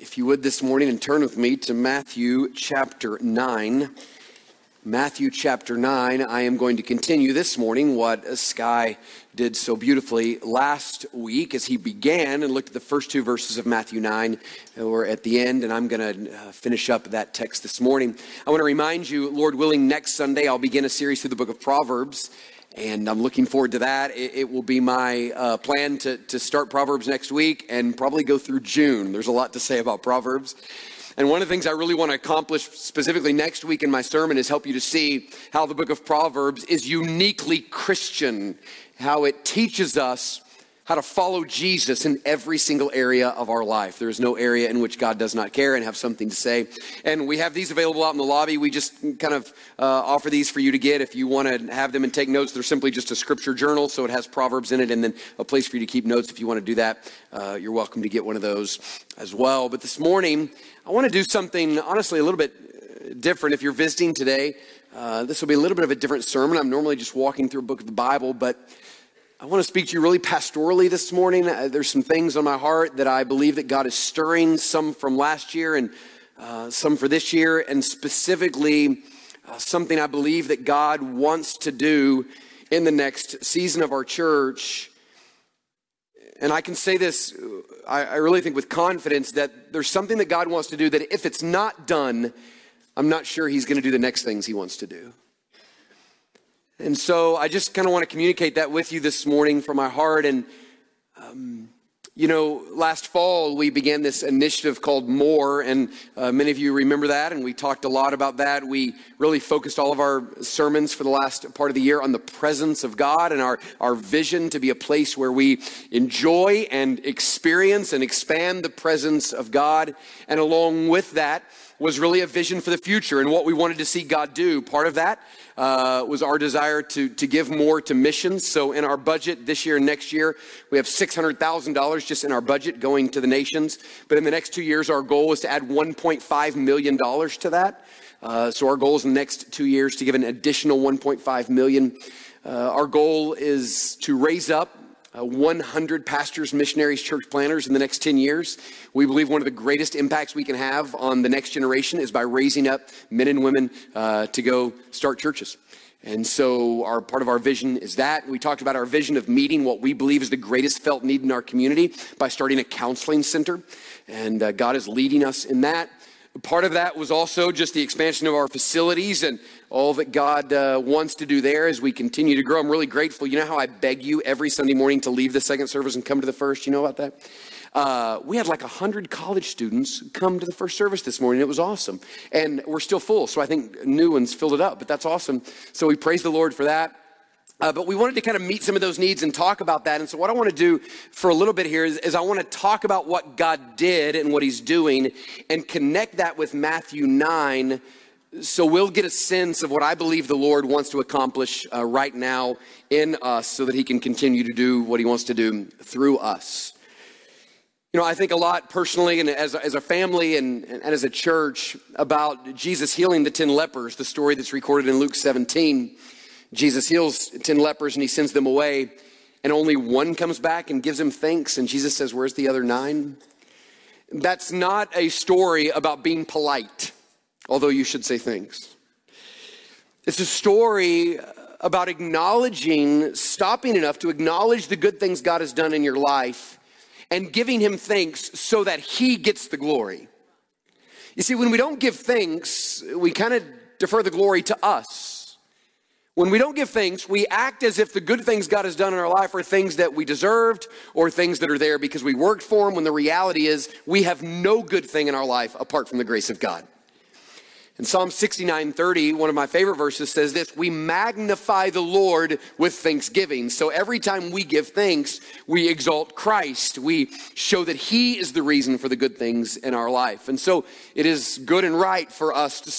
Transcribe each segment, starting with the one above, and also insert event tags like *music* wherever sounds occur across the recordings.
if you would, this morning and turn with me to Matthew chapter 9. Matthew chapter 9. I am going to continue this morning what Sky did so beautifully last week as he began and looked at the first two verses of Matthew 9. We're at the end, and I'm going to uh, finish up that text this morning. I want to remind you, Lord willing, next Sunday I'll begin a series through the book of Proverbs. And I'm looking forward to that. It, it will be my uh, plan to, to start Proverbs next week and probably go through June. There's a lot to say about Proverbs. And one of the things I really want to accomplish specifically next week in my sermon is help you to see how the book of Proverbs is uniquely Christian, how it teaches us how to follow Jesus in every single area of our life. There is no area in which God does not care and have something to say. And we have these available out in the lobby. We just kind of uh, offer these for you to get. If you want to have them and take notes, they're simply just a scripture journal, so it has Proverbs in it and then a place for you to keep notes. If you want to do that, uh, you're welcome to get one of those as well. But this morning, I want to do something, honestly, a little bit uh, different. If you're visiting today, uh, this will be a little bit of a different sermon. I'm normally just walking through a book of the Bible, but I want to speak to you really pastorally this morning. Uh, there's some things on my heart that I believe that God is stirring, some from last year and uh, some for this year, and specifically uh, something I believe that God wants to do in the next season of our church. And I can say this, I, I really think with confidence, that there's something that God wants to do that if it's not done, I'm not sure He's going to do the next things He wants to do. And so I just kind of want to communicate that with you this morning from my heart. And, um, you know, last fall we began this initiative called More, and uh, many of you remember that, and we talked a lot about that. We really focused all of our sermons for the last part of the year on the presence of God and our, our vision to be a place where we enjoy and experience and expand the presence of God. And along with that was really a vision for the future and what we wanted to see God do. Part of that uh, was our desire to, to give more to missions. So in our budget this year and next year, we have $600,000 just in our budget going to the nations. But in the next two years, our goal is to add $1.5 million to that. Uh, so our goal is in the next two years to give an additional 1.5 million. Uh, our goal is to raise up uh, 100 pastors, missionaries, church planters in the next 10 years. We believe one of the greatest impacts we can have on the next generation is by raising up men and women uh, to go start churches. And so, our part of our vision is that. We talked about our vision of meeting what we believe is the greatest felt need in our community by starting a counseling center. And uh, God is leading us in that. Part of that was also just the expansion of our facilities and all that God uh, wants to do there as we continue to grow. I'm really grateful. You know how I beg you every Sunday morning to leave the second service and come to the first? You know about that? Uh, we had like 100 college students come to the first service this morning. It was awesome. And we're still full, so I think new ones filled it up, but that's awesome. So we praise the Lord for that. Uh, but we wanted to kind of meet some of those needs and talk about that. And so, what I want to do for a little bit here is, is, I want to talk about what God did and what He's doing and connect that with Matthew 9 so we'll get a sense of what I believe the Lord wants to accomplish uh, right now in us so that He can continue to do what He wants to do through us. You know, I think a lot personally and as, as a family and, and as a church about Jesus healing the 10 lepers, the story that's recorded in Luke 17. Jesus heals 10 lepers and he sends them away, and only one comes back and gives him thanks. And Jesus says, Where's the other nine? That's not a story about being polite although you should say thanks. It's a story about acknowledging, stopping enough to acknowledge the good things God has done in your life and giving Him thanks so that He gets the glory. You see, when we don't give thanks, we kind of defer the glory to us. When we don't give thanks, we act as if the good things God has done in our life are things that we deserved or things that are there because we worked for them, when the reality is we have no good thing in our life apart from the grace of God. In Psalm 69:30, one of my favorite verses says this, we magnify the Lord with thanksgiving. So every time we give thanks, we exalt Christ. We show that he is the reason for the good things in our life. And so it is good and right for us to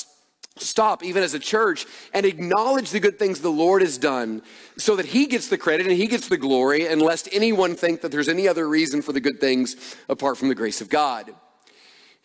stop even as a church and acknowledge the good things the Lord has done so that he gets the credit and he gets the glory and lest anyone think that there's any other reason for the good things apart from the grace of God.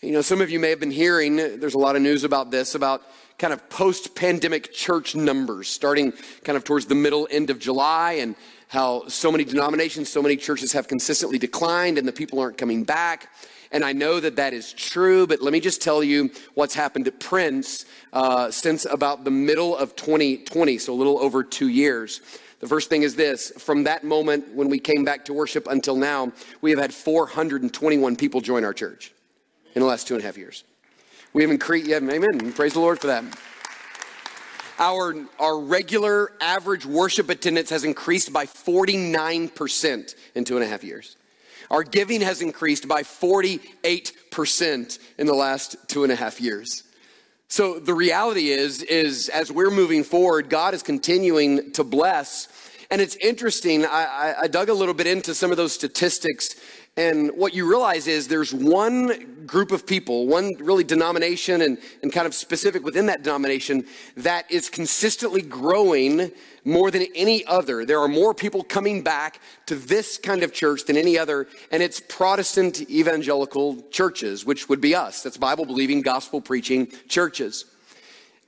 You know, some of you may have been hearing, there's a lot of news about this, about kind of post pandemic church numbers starting kind of towards the middle end of July and how so many denominations, so many churches have consistently declined and the people aren't coming back. And I know that that is true, but let me just tell you what's happened to Prince uh, since about the middle of 2020, so a little over two years. The first thing is this from that moment when we came back to worship until now, we have had 421 people join our church in the last two and a half years. We have increased, yeah, amen. Praise the Lord for that. Our, our regular average worship attendance has increased by 49% in two and a half years. Our giving has increased by 48% in the last two and a half years. So the reality is, is as we're moving forward, God is continuing to bless. And it's interesting, I, I, dug a little bit into some of those statistics and what you realize is there's one group of people, one really denomination and, and kind of specific within that denomination that is consistently growing more than any other. There are more people coming back to this kind of church than any other, and it's Protestant evangelical churches, which would be us. That's Bible believing, gospel preaching churches.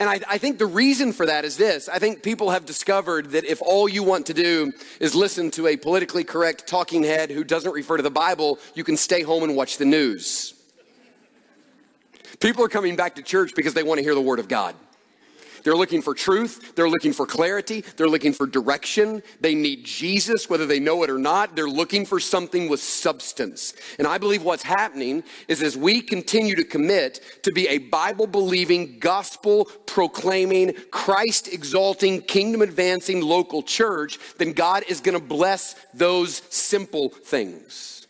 And I, I, think the reason for that is this. I think people have discovered that if all you want to do is listen to a politically correct talking head who doesn't refer to the Bible, you can stay home and watch the news. People are coming back to church because they want to hear the Word of God. They're looking for truth. They're looking for clarity. They're looking for direction. They need Jesus, whether they know it or not. They're looking for something with substance. And I believe what's happening is as we continue to commit to be a Bible believing, gospel proclaiming, Christ exalting, kingdom advancing local church, then God is going to bless those simple things.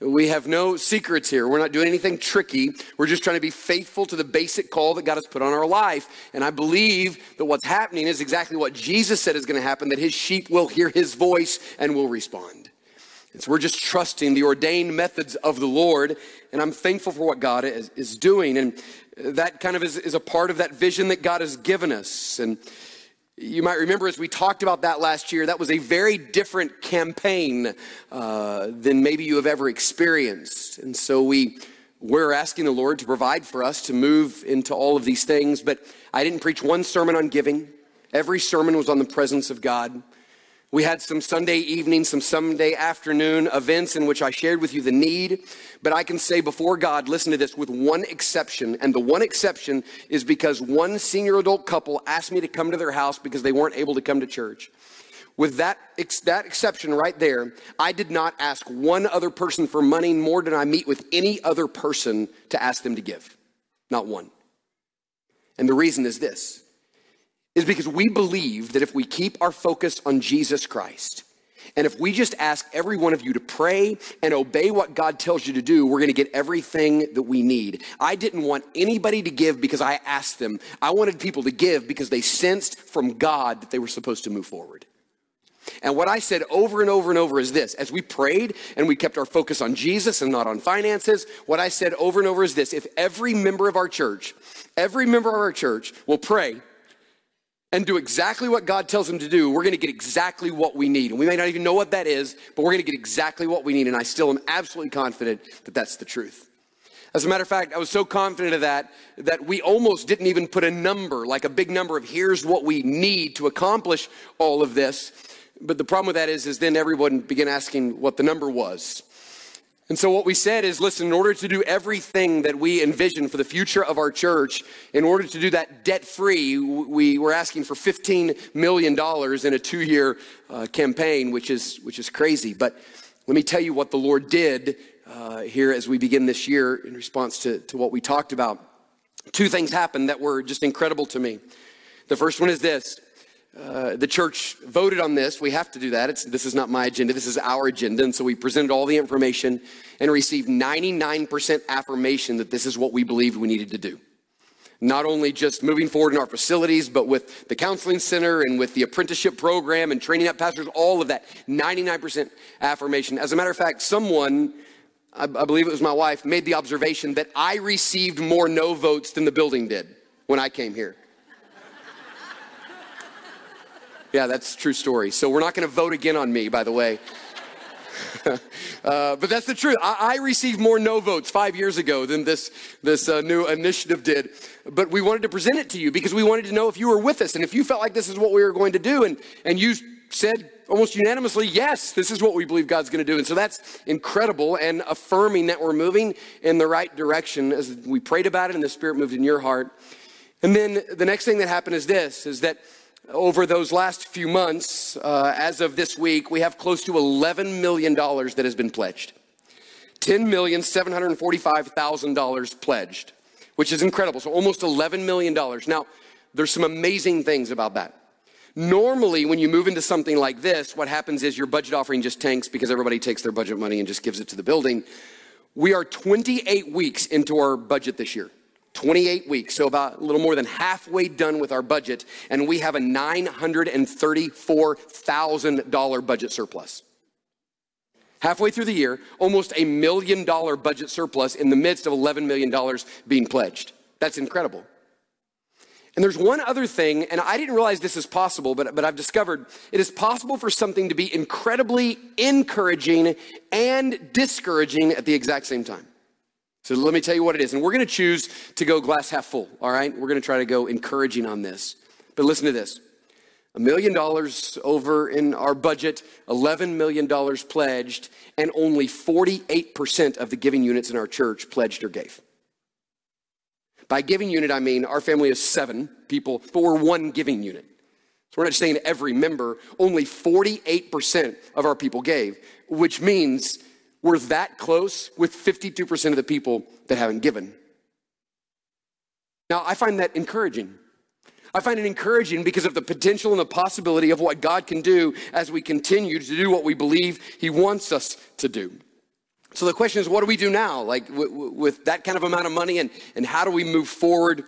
We have no secrets here. We're not doing anything tricky. We're just trying to be faithful to the basic call that God has put on our life. And I believe that what's happening is exactly what Jesus said is going to happen that his sheep will hear his voice and will respond. And so we're just trusting the ordained methods of the Lord. And I'm thankful for what God is, is doing. And that kind of is, is a part of that vision that God has given us. And you might remember as we talked about that last year, that was a very different campaign uh, than maybe you have ever experienced. And so we we're asking the Lord to provide for us to move into all of these things. But I didn't preach one sermon on giving. Every sermon was on the presence of God. We had some Sunday evening, some Sunday afternoon events in which I shared with you the need. But I can say before God, listen to this, with one exception. And the one exception is because one senior adult couple asked me to come to their house because they weren't able to come to church. With that, that exception right there, I did not ask one other person for money more than I meet with any other person to ask them to give. Not one. And the reason is this is because we believe that if we keep our focus on Jesus Christ, and if we just ask every one of you to pray and obey what God tells you to do, we're going to get everything that we need. I didn't want anybody to give because I asked them. I wanted people to give because they sensed from God that they were supposed to move forward. And what I said over and over and over is this as we prayed and we kept our focus on Jesus and not on finances, what I said over and over is this if every member of our church, every member of our church will pray and do exactly what God tells them to do, we're going to get exactly what we need. And we may not even know what that is, but we're going to get exactly what we need. And I still am absolutely confident that that's the truth. As a matter of fact, I was so confident of that that we almost didn't even put a number, like a big number of here's what we need to accomplish all of this. But the problem with that is, is then everyone began asking what the number was. And so, what we said is listen, in order to do everything that we envision for the future of our church, in order to do that debt free, we were asking for $15 million in a two year uh, campaign, which is, which is crazy. But let me tell you what the Lord did uh, here as we begin this year in response to, to what we talked about. Two things happened that were just incredible to me. The first one is this uh, the church voted on this. We have to do that. It's, this is not my agenda. This is our agenda. And so we presented all the information and received 99% affirmation that this is what we believed we needed to do. not only just moving forward in our facilities, but with the counseling center and with the apprenticeship program and training up pastors, all of that. 99% affirmation. As a matter of fact, someone, I, I believe it was my wife, made the observation that I received more no votes than the building did when I came here. Yeah, that's true story. So we're not going to vote again on me, by the way. *laughs* uh, but that's the truth. I, I, received more no votes five years ago than this, this uh, new initiative did. But we wanted to present it to you because we wanted to know if you were with us and if you felt like this is what we were going to do. And, and you said almost unanimously, yes, this is what we believe God's going to do. And so that's incredible and affirming that we're moving in the right direction as we prayed about it and the Spirit moved in your heart. And then the next thing that happened is this, is that over those last few months, uh, as of this week, we have close to $11 million that has been pledged. $10,745,000 pledged, which is incredible. So almost $11 million. Now, there's some amazing things about that. Normally, when you move into something like this, what happens is your budget offering just tanks because everybody takes their budget money and just gives it to the building. We are 28 weeks into our budget this year. 28 weeks, so about a little more than halfway done with our budget, and we have a $934,000 budget surplus. Halfway through the year, almost a million dollar budget surplus in the midst of $11 million being pledged. That's incredible. And there's one other thing, and I didn't realize this is possible, but, but I've discovered it is possible for something to be incredibly encouraging and discouraging at the exact same time. So let me tell you what it is. And we're going to choose to go glass half full, all right? We're going to try to go encouraging on this. But listen to this a million dollars over in our budget, $11 million pledged, and only 48% of the giving units in our church pledged or gave. By giving unit, I mean our family is seven people, but we're one giving unit. So we're not saying every member, only 48% of our people gave, which means we're that close with 52% of the people that haven't given. Now, I find that encouraging. I find it encouraging because of the potential and the possibility of what God can do as we continue to do what we believe He wants us to do. So the question is, what do we do now? Like w- w- with that kind of amount of money, and, and how do we move forward?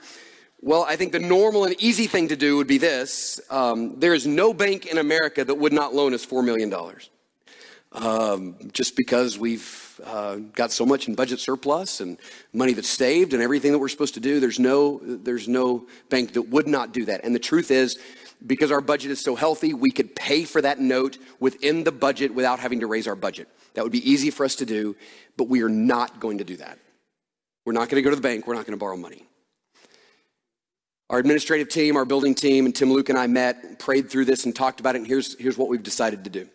Well, I think the normal and easy thing to do would be this um, there is no bank in America that would not loan us $4 million um, just because we've uh, got so much in budget surplus and money that's saved and everything that we're supposed to do. There's no, there's no bank that would not do that. And the truth is, because our budget is so healthy, we could pay for that note within the budget without having to raise our budget. That would be easy for us to do, but we are not going to do that. We're not going to go to the bank. We're not going to borrow money. Our administrative team, our building team, and Tim Luke and I met, prayed through this, and talked about it. And here's, here's what we've decided to do.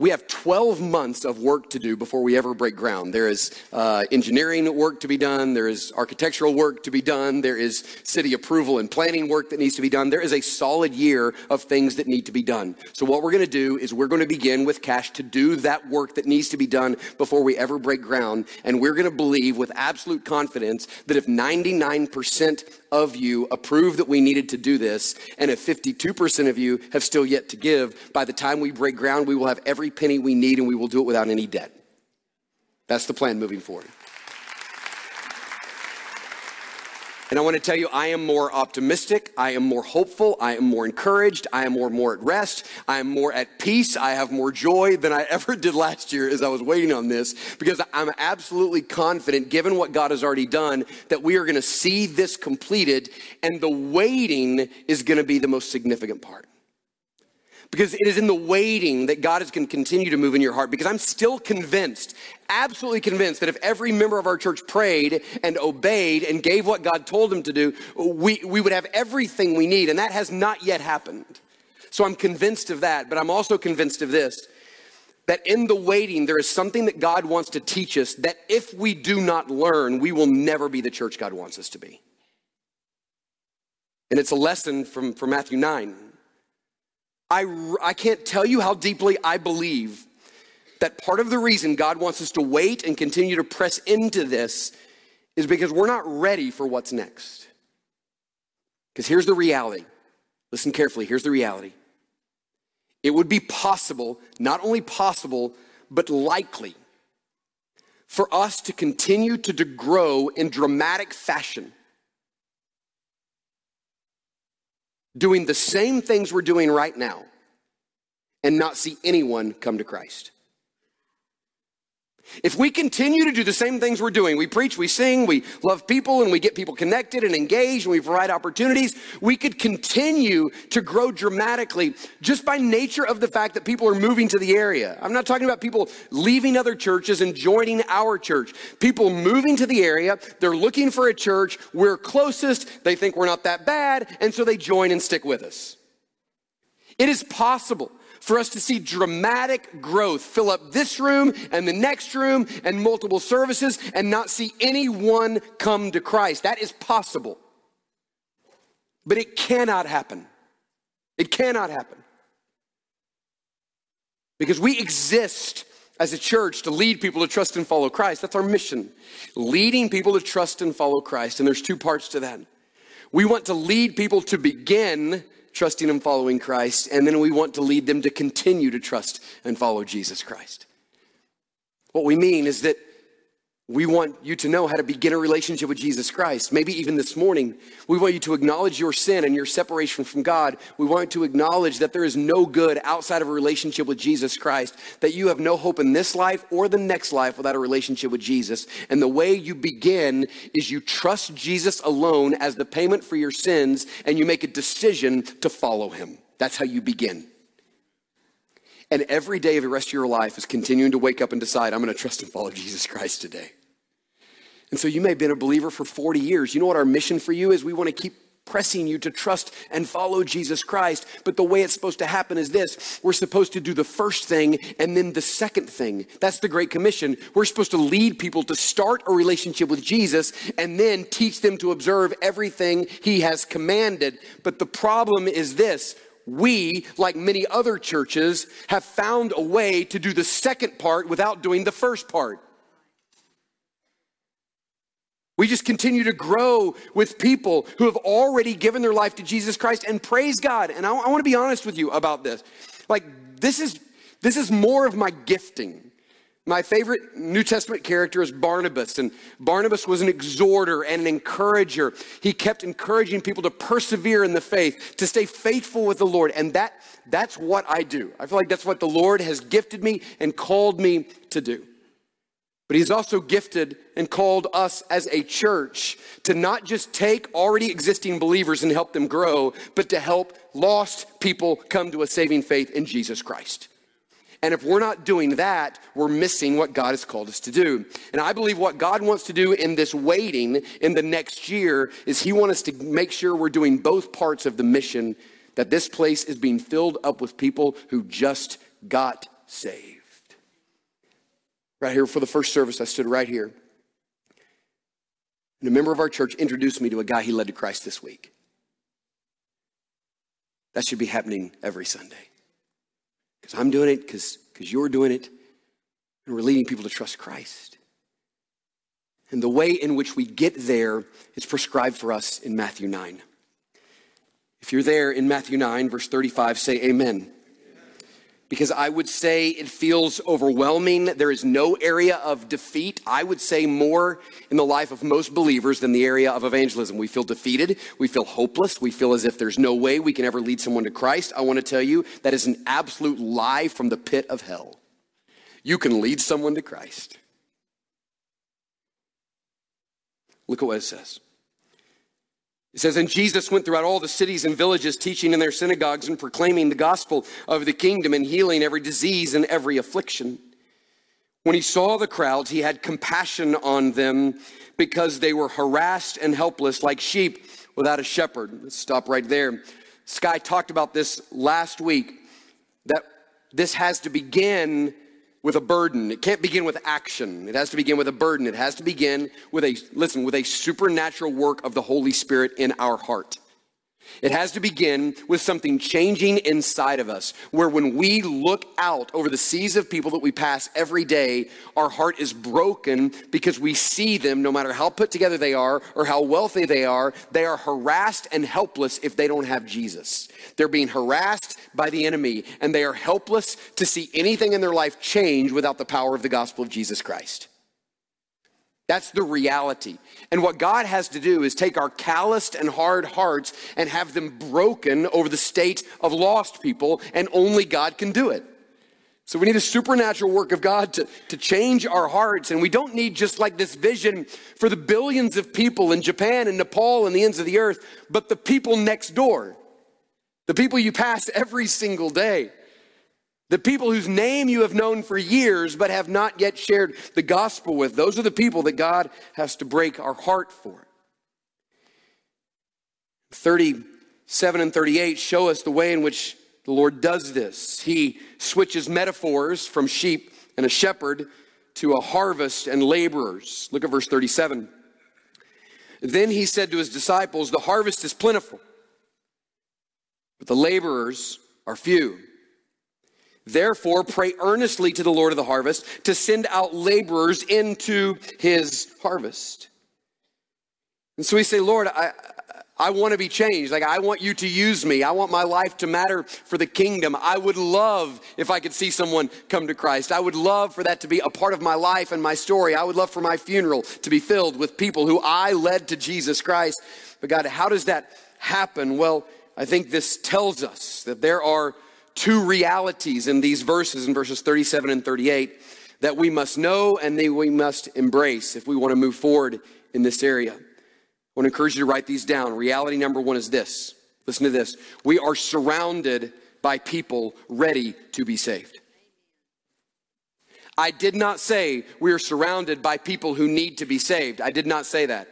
We have 12 months of work to do before we ever break ground. There is uh, engineering work to be done. There is architectural work to be done. There is city approval and planning work that needs to be done. There is a solid year of things that need to be done. So, what we're going to do is we're going to begin with cash to do that work that needs to be done before we ever break ground. And we're going to believe with absolute confidence that if 99% of you approve that we needed to do this, and if 52% of you have still yet to give, by the time we break ground, we will have every penny we need and we will do it without any debt. That's the plan moving forward. And I want to tell you, I am more optimistic. I am more hopeful. I am more encouraged. I am more, more at rest. I am more at peace. I have more joy than I *laughs* ever did last year as I was waiting on this because I'm absolutely confident, given what God has already done, that we are going to see this completed and the waiting is going to be the most significant part. Because it is in the waiting that God is going to continue to move in your heart. Because I'm still convinced, absolutely convinced, that if every member of our church prayed and obeyed and gave what God told them to do, we, we would have everything we need. And that has not yet happened. So I'm convinced of that. But I'm also convinced of this that in the waiting, there is something that God wants to teach us that if we do not learn, we will never be the church God wants us to be. And it's a lesson from, from Matthew 9. I, I can't tell you how deeply I believe that part of the reason God wants us to wait and continue to press into this is because we're not ready for what's next. Because here's the reality. Listen carefully. Here's the reality. It would be possible, not only possible, but likely for us to continue to grow in dramatic fashion doing the same things we're doing right now and not see anyone come to Christ. If we continue to do the same things we're doing, we preach, we sing, we love people, and we get people connected and engaged, and we provide opportunities, we could continue to grow dramatically just by nature of the fact that people are moving to the area. I'm not talking about people leaving other churches and joining our church. People moving to the area, they're looking for a church, we're closest, they think we're not that bad, and so they join and stick with us. It is possible for us to see dramatic growth fill up this room and the next room and multiple services and not see anyone come to Christ. That is possible. But it cannot happen. It cannot happen. Because we exist as a church to lead people to trust and follow Christ. That's our mission. Leading people to trust and follow Christ. And there's two parts to that. We want to lead people to begin trusting and following Christ, and then we want to lead them to continue to trust and follow Jesus Christ. What we mean is that we want you to know how to begin a relationship with Jesus Christ. Maybe even this morning, we want you to acknowledge your sin and your separation from God. We want to acknowledge that there is no good outside of a relationship with Jesus Christ, that you have no hope in this life or the next life without a relationship with Jesus. And the way you begin is you trust Jesus alone as the payment for your sins and you make a decision to follow him. That's how you begin. And every day of the rest of your life is continuing to wake up and decide, I'm going to trust and follow Jesus Christ today. And so you may have been a believer for 40 years. You know what our mission for you is? We want to keep pressing you to trust and follow Jesus Christ. But the way it's supposed to happen is this we're supposed to do the first thing and then the second thing. That's the Great Commission. We're supposed to lead people to start a relationship with Jesus and then teach them to observe everything He has commanded. But the problem is this we, like many other churches, have found a way to do the second part without doing the first part. We just continue to grow with people who have already given their life to Jesus Christ and praise God. And I, I want to be honest with you about this. Like, this is, this is more of my gifting. My favorite New Testament character is Barnabas, and Barnabas was an exhorter and an encourager. He kept encouraging people to persevere in the faith, to stay faithful with the Lord, and that that's what I do. I feel like that's what the Lord has gifted me and called me to do. But he's also gifted and called us as a church to not just take already existing believers and help them grow, but to help lost people come to a saving faith in Jesus Christ. And if we're not doing that, we're missing what God has called us to do. And I believe what God wants to do in this waiting in the next year is He wants us to make sure we're doing both parts of the mission, that this place is being filled up with people who just got saved. Right here for the first service, I stood right here. And a member of our church introduced me to a guy he led to Christ this week. That should be happening every Sunday. Because I'm doing it, because you're doing it, and we're leading people to trust Christ. And the way in which we get there is prescribed for us in Matthew 9. If you're there in Matthew 9, verse 35, say amen because I would say it feels overwhelming. There is no area of defeat, I would say, more in the life of most believers than the area of evangelism. We feel defeated, we feel hopeless, we feel as if there's no way we can ever lead someone to Christ. I want to tell you that is an absolute lie from the pit of hell. You can lead someone to Christ. Look at what it says. It says, And Jesus went throughout all the cities and villages, teaching in their synagogues and proclaiming the gospel of the kingdom and healing every disease and every affliction. When he saw the crowds, he had compassion on them because they were harassed and helpless like sheep without a shepherd. Let's stop right there. Sky talked about this last week that this has to begin with a burden. It can't begin with action. It has to begin with a burden. It has to begin with a, listen, with a supernatural work of the Holy Spirit in our heart. It has to begin with something changing inside of us, where when we look out over the seas of people that we pass every day, our heart is broken because we see them, no matter how put together they are or how wealthy they are, they are harassed and helpless if they don't have Jesus. They're being harassed by the enemy, and they are helpless to see anything in their life change without the power of the gospel of Jesus Christ. That's the reality. And what God has to do is take our calloused and hard hearts and have them broken over the state of lost people, and only God can do it. So we need a supernatural work of God to, to change our hearts. And we don't need just like this vision for the billions of people in Japan and Nepal and the ends of the earth, but the people next door, the people you pass every single day. The people whose name you have known for years but have not yet shared the gospel with, those are the people that God has to break our heart for. 37 and 38 show us the way in which the Lord does this. He switches metaphors from sheep and a shepherd to a harvest and laborers. Look at verse 37. Then he said to his disciples, The harvest is plentiful, but the laborers are few. Therefore, pray earnestly to the Lord of the harvest to send out laborers into his harvest. And so we say, Lord, I, I want to be changed. Like, I want you to use me. I want my life to matter for the kingdom. I would love if I could see someone come to Christ. I would love for that to be a part of my life and my story. I would love for my funeral to be filled with people who I led to Jesus Christ. But God, how does that happen? Well, I think this tells us that there are two realities in these verses, in verses 37 and 38, that we must know and that we must embrace if we want to move forward in this area. I want to encourage you to write these down. Reality number one is this listen to this. We are surrounded by people ready to be saved. I did not say we are surrounded by people who need to be saved. I did not say that.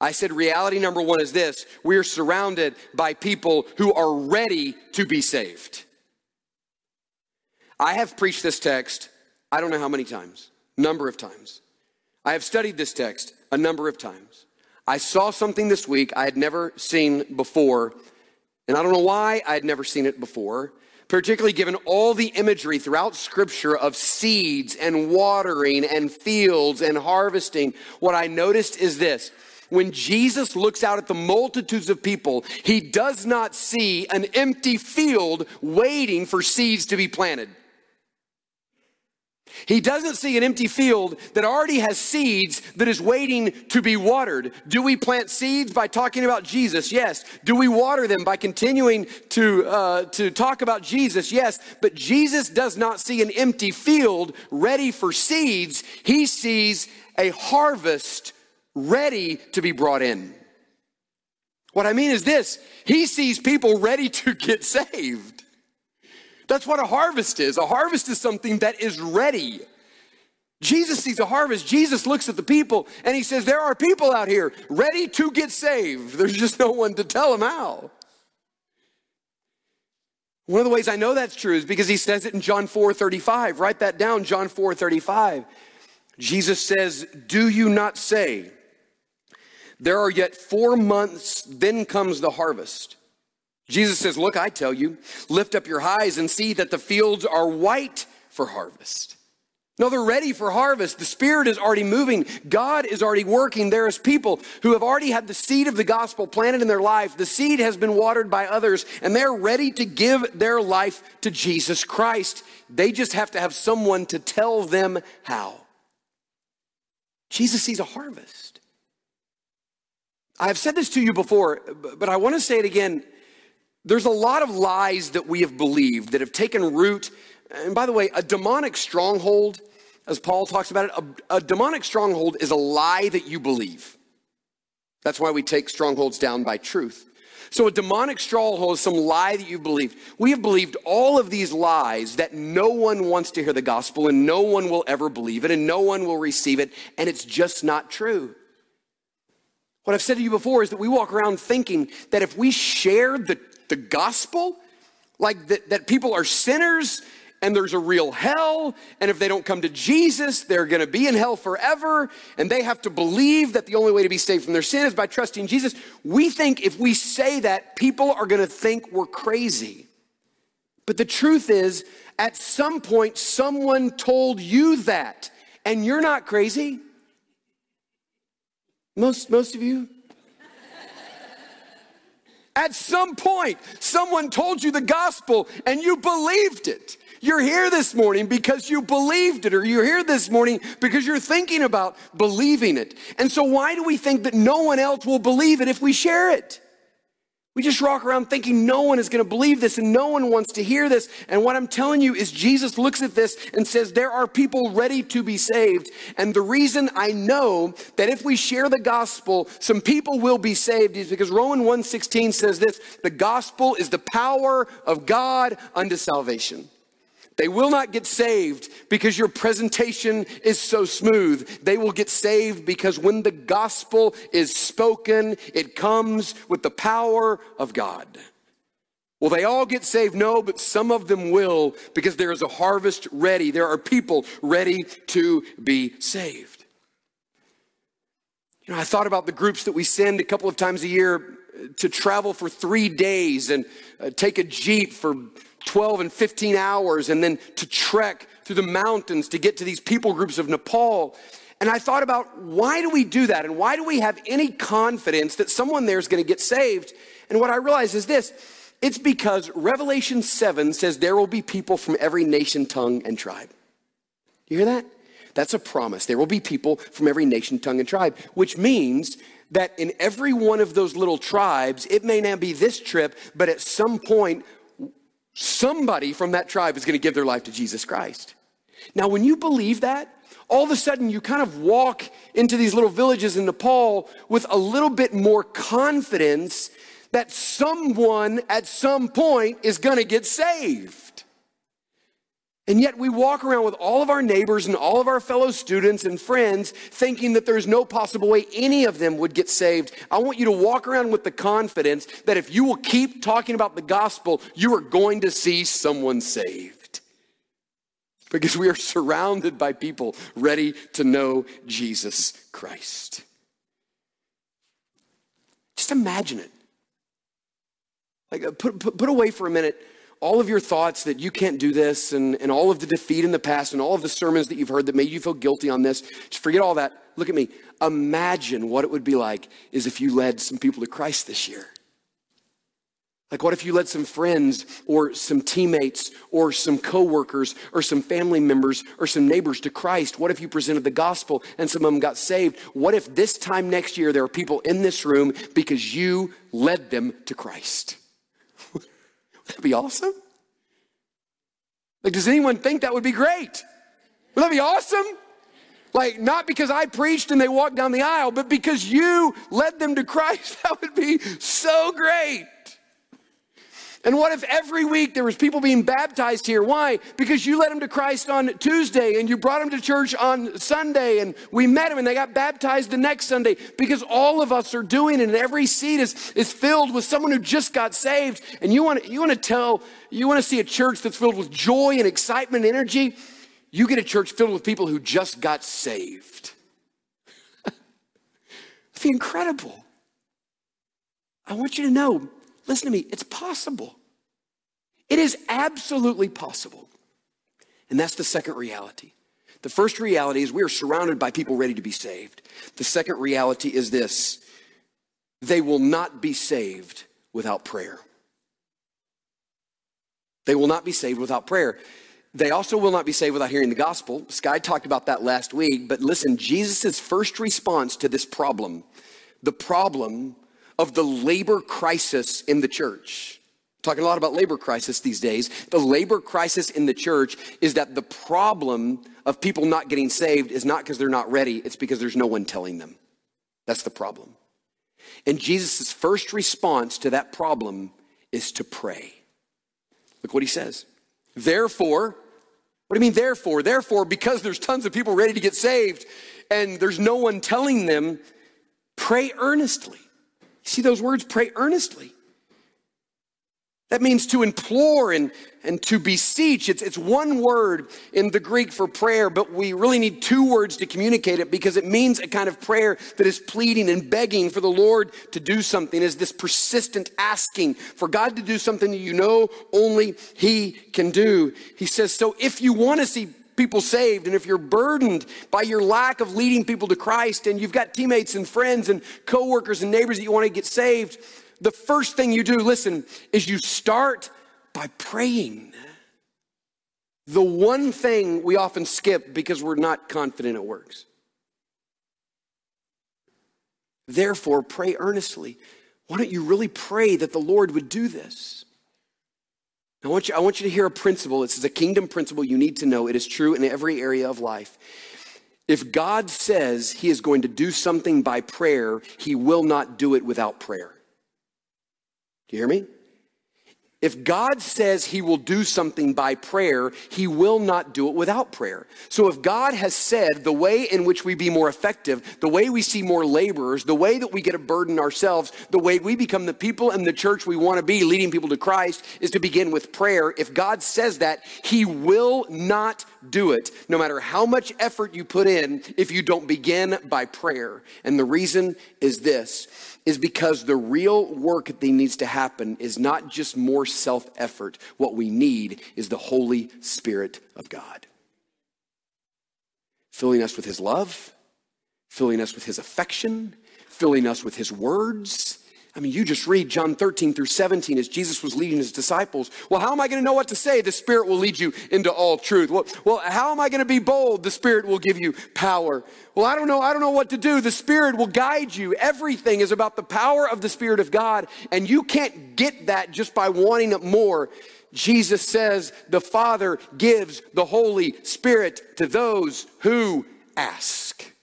I said, reality number one is this we are surrounded by people who are ready to be saved. I have preached this text, I don't know how many times, number of times. I have studied this text a number of times. I saw something this week I had never seen before, and I don't know why I had never seen it before, particularly given all the imagery throughout Scripture of seeds and watering and fields and harvesting. What I noticed is this when Jesus looks out at the multitudes of people, he does not see an empty field waiting for seeds to be planted. He doesn't see an empty field that already has seeds that is waiting to be watered. Do we plant seeds by talking about Jesus? Yes. Do we water them by continuing to, uh, to talk about Jesus? Yes. But Jesus does not see an empty field ready for seeds. He sees a harvest ready to be brought in. What I mean is this He sees people ready to *laughs* get saved. That's what a harvest is. A harvest is something that is ready. Jesus sees a harvest. Jesus looks at the people and he says, There are people out here ready to get saved. *laughs* There's just no one to tell them how. One of the ways I know that's true is because he says it in John 4 35. Write that down, John 4 35. Jesus says, Do you not say, there are yet four months, then comes the harvest. Jesus says, Look, I tell you, lift up your eyes and see that the fields are white for harvest. No, they're ready for harvest. The Spirit is already moving. God is already working. There is people who have already had the seed of the gospel planted in their life. The seed has been watered by others, and they're ready to give their life to Jesus Christ. They just have to have someone to tell them how. Jesus sees a harvest. I've said this to you before, but I want to say it again. There's a lot of lies that we have believed that have taken root. And by the way, a demonic stronghold, as Paul talks about it, a, a demonic stronghold is a lie that you believe. That's why we take strongholds down by truth. So a demonic stronghold is some lie that you've believed. We have believed all of these lies that no one wants to hear the gospel and no one will ever believe it and no one will receive it, and it's just not true. What I've said to you before is that we walk around thinking that if we share the, the gospel, like that, that people are sinners and there's a real hell, and if they don't come to Jesus, they're gonna be in hell forever, and they have to believe that the only way to be saved from their sin is by trusting Jesus. We think if we say that, people are gonna think we're crazy. But the truth is, at some point, someone told you that, and you're not crazy. Most, most of you? At some point, someone told you the gospel and you believed it. You're here this morning because you believed it, or you're here this morning because you're thinking about believing it. And so, why do we think that no one else will believe it if we share it? We just walk around thinking no one is going to believe this and no one wants to hear this. And what I'm telling you is Jesus looks at this and says, there are people ready to be saved. And the reason I know that if we share the gospel, some people will be saved is because Romans 1.16 says this, the gospel is the power of God unto salvation. They will not get saved because your presentation is so smooth. They will get saved because when the gospel is spoken, it comes with the power of God. Will they all get saved? No, but some of them will because there is a harvest ready. There are people ready to be saved. You know, I thought about the groups that we send a couple of times a year to travel for three days and uh, take a Jeep for 12 and 15 hours and then to trek through the mountains to get to these people groups of Nepal. And I thought about why do we do that? And why do we have any confidence that someone there is going to get saved? And what I realize is this it's because Revelation 7 says there will be people from every nation, tongue, and tribe. You hear that? That's a promise. There will be people from every nation, tongue, and tribe, which means that in every one of those little tribes, it may not be this trip, but at some point, somebody from that tribe is going to give their life to Jesus Christ. Now, when you believe that, all of a sudden you kind of walk into these little villages in Nepal with a little bit more confidence that someone at some point is going to get saved. And yet we walk around with all of our neighbors and all of our fellow students and friends thinking that there's no possible way any of them would get saved. I want you to walk around with the confidence that if you will keep talking about the gospel, you are going to see someone saved. Because we are surrounded by people ready to know Jesus Christ. Just imagine it. Like, uh, put, put, put away for a minute all of your thoughts that you can't do this and, and all of the defeat in the past and all of the sermons that you've heard that made you feel guilty on this, just forget all that. Look at me. Imagine what it would be like is if you led some people to Christ this year. Like, what if you led some friends or some teammates or some coworkers or some family members or some neighbors to Christ? What if you presented the gospel and some of them got saved? What if this time next year there are people in this room because you led them to Christ? That'd be awesome. Like, does anyone think that would be great? Would that be awesome? Like, not because I preached and they walked down the aisle, but because you led them to Christ. *laughs* That would be so great. And what if every week there was people being baptized here? Why? Because you led them to Christ on Tuesday and you brought them to church on Sunday and we met them and they got baptized the next Sunday because all of us are doing it and every seat is, is filled with someone who just got saved. And you want, you want to tell, you want to see a church that's filled with joy and excitement and energy? You get a church filled with people who just got saved. *laughs* It'd be incredible. I want you to know Listen to me, it's possible. It is absolutely possible. And that's the second reality. The first reality is we are surrounded by people ready to be saved. The second reality is this they will not be saved without prayer. They will not be saved without prayer. They also will not be saved without hearing the gospel. Sky talked about that last week, but listen, Jesus' first response to this problem, the problem of the labor crisis in the church. Talking a lot about labor crisis these days. The labor crisis in the church is that the problem of people not getting saved is not because they're not ready, it's because there's no one telling them. That's the problem. And Jesus' first response to that problem is to pray. Look what he says. Therefore, what do you mean, therefore? Therefore, because there's tons of people ready to get saved and there's no one telling them, pray earnestly. See those words? Pray earnestly. That means to implore and, and to beseech. It's, it's one word in the Greek for prayer, but we really need two words to communicate it because it means a kind of prayer that is pleading and begging for the Lord to do something, is this persistent asking for God to do something that you know only He can do. He says, So if you want to see people saved, and if you're burdened by your lack of leading people to Christ, and you've got teammates and friends and coworkers and neighbors that you want to get saved, the first thing you do, listen, is you start by praying. The one thing we often skip because we're not confident it works. Therefore, pray earnestly. Why don't you really pray that the Lord would do this? I want, you, I want you to hear a principle. This is a kingdom principle you need to know. It is true in every area of life. If God says he is going to do something by prayer, he will not do it without prayer. Do you hear me? If God says he will do something by prayer, he will not do it without prayer. So if God has said the way in which we be more effective, the way we see more laborers, the way that we get a burden ourselves, the way we become the people in the church we want to be, leading people to Christ, is to begin with prayer. If God says that, he will not do it, no matter how much effort you put in, if you don't begin by prayer. And the reason is this is because the real work that needs to happen is not just more self effort. What we need is the Holy Spirit of God. Filling us with His love, filling us with His affection, filling us with His words, I mean, you just read John 13 through 17 as Jesus was leading his disciples. Well, how am I going to know what to say? The Spirit will lead you into all truth. Well, well how am I going to be bold? The Spirit will give you power. Well, I don't know. I don't know what to do. The Spirit will guide you. Everything is about the power of the Spirit of God, and you can't get that just by wanting it more. Jesus says the Father gives the Holy Spirit to those who ask.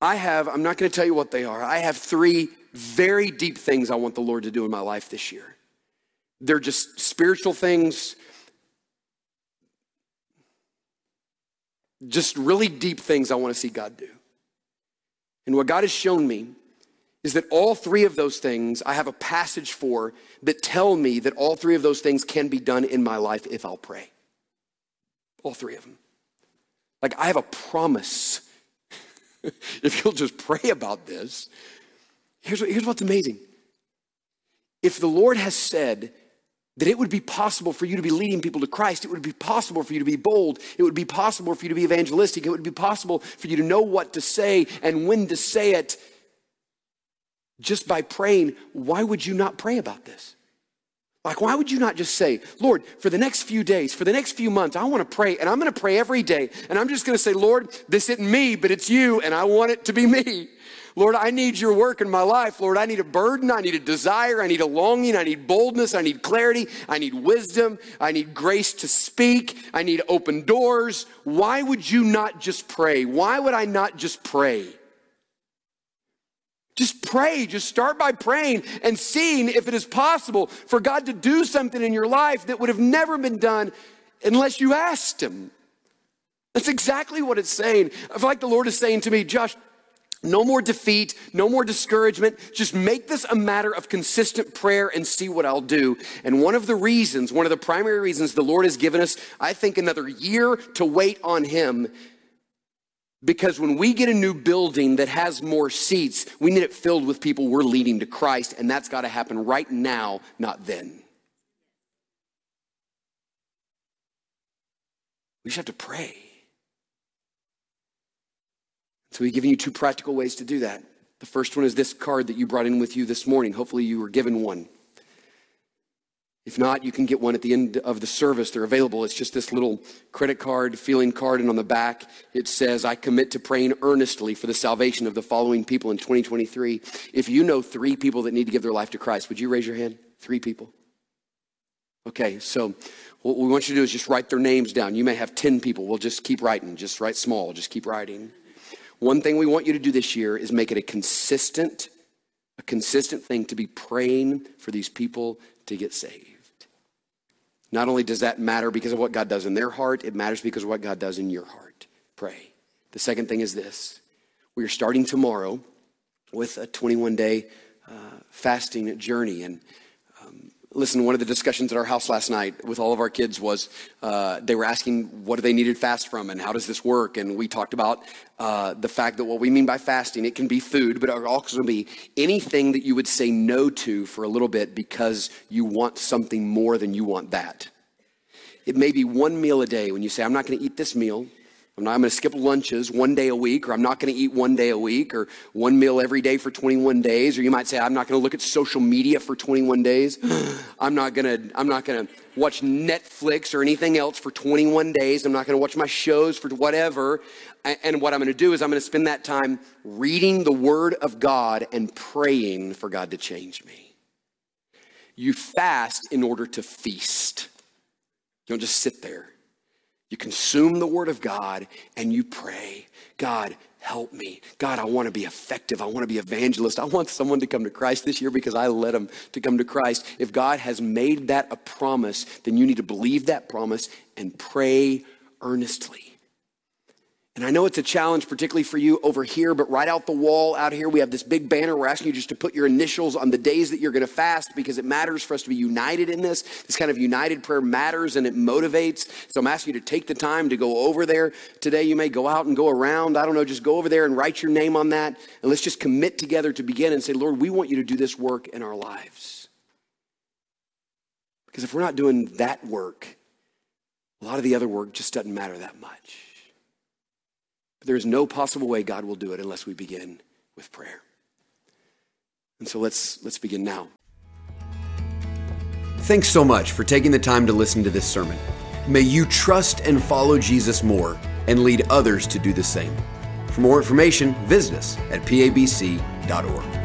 I have, I'm not going to tell you what they are. I have three very deep things I want the Lord to do in my life this year. They're just spiritual things, just really deep things I want to see God do. And what God has shown me is that all three of those things I have a passage for that tell me that all three of those things can be done in my life if I'll pray. All three of them. Like I have a promise *laughs* if you'll just pray about this. Here's, what, here's what's amazing. If the Lord has said that it would be possible for you to be leading people to Christ, it would be possible for you to be bold, it would be possible for you to be evangelistic, it would be possible for you to know what to say and when to say it just by praying, why would you not pray about this? Like, why would you not just say, Lord, for the next few days, for the next few months, I want to pray, and I'm going to pray every day, and I'm just going to say, Lord, this isn't me, but it's you, and I want it to be me. Lord, I need your work in my life. Lord, I need a burden. I need a desire. I need a longing. I need boldness. I need clarity. I need wisdom. I need grace to speak. I need open doors. Why would you not just pray? Why would I not just pray? Just pray. Just start by praying and seeing if it is possible for God to do something in your life that would have never been done unless you asked Him. That's exactly what it's saying. I feel like the Lord is saying to me, Josh, no more defeat, no more discouragement. Just make this a matter of consistent prayer and see what I'll do. And one of the reasons, one of the primary reasons the Lord has given us, I think, another year to wait on Him because when we get a new building that has more seats, we need it filled with people we're leading to Christ, and that's got to happen right now, not then. We just have to pray. So, we've given you two practical ways to do that. The first one is this card that you brought in with you this morning. Hopefully, you were given one. If not, you can get one at the end of the service. They're available. It's just this little credit card, feeling card, and on the back it says, I commit to praying earnestly for the salvation of the following people in 2023. If you know three people that need to give their life to Christ, would you raise your hand? Three people? Okay, so what we want you to do is just write their names down. You may have 10 people. We'll just keep writing. Just write small. Just keep writing. One thing we want you to do this year is make it a consistent, a consistent thing to be praying for these people to get saved. Not only does that matter because of what God does in their heart, it matters because of what God does in your heart. Pray. The second thing is this we are starting tomorrow with a 21 day uh, fasting journey. And listen, one of the discussions at our house last night with all of our kids was uh, they were asking what do they needed fast from and how does this work? And we talked about uh, the fact that what we mean by fasting, it can be food, but it also can also be anything that you would say no to for a little bit because you want something more than you want that. It may be one meal a day when you say, I'm not going to eat this meal. I'm not going to skip lunches one day a week, or I'm not going to eat one day a week, or one meal every day for 21 days. Or you might say, I'm not going to look at social media for 21 days. *gasps* I'm not going to, I'm not going to watch Netflix or anything else for 21 days. I'm not going to watch my shows for whatever. And what I'm going to do is I'm going to spend that time reading the Word of God and praying for God to change me. You fast in order to feast. You don't just sit there. You consume the Word of God and you pray, God, help me. God, I want to be effective. I want to be evangelist. I want someone to come to Christ this year because I led them to come to Christ. If God has made that a promise, then you need to believe that promise and pray earnestly. And I know it's a challenge, particularly for you over here, but right out the wall out here, we have this big banner. We're asking you just to put your initials on the days that you're going to fast because it matters for us to be united in this. This kind of united prayer matters and it motivates. So I'm asking you to take the time to go over there today. You may go out and go around. I don't know, just go over there and write your name on that. And let's just commit together to begin and say, Lord, we want you to do this work in our lives. Because if we're not doing that work, a lot of the other work just doesn't matter that much. There is no possible way God will do it unless we begin with prayer. And so let's, let's begin now. Thanks so much for taking the time to listen to this sermon. May you trust and follow Jesus more and lead others to do the same. For more information, visit us at pabc.org.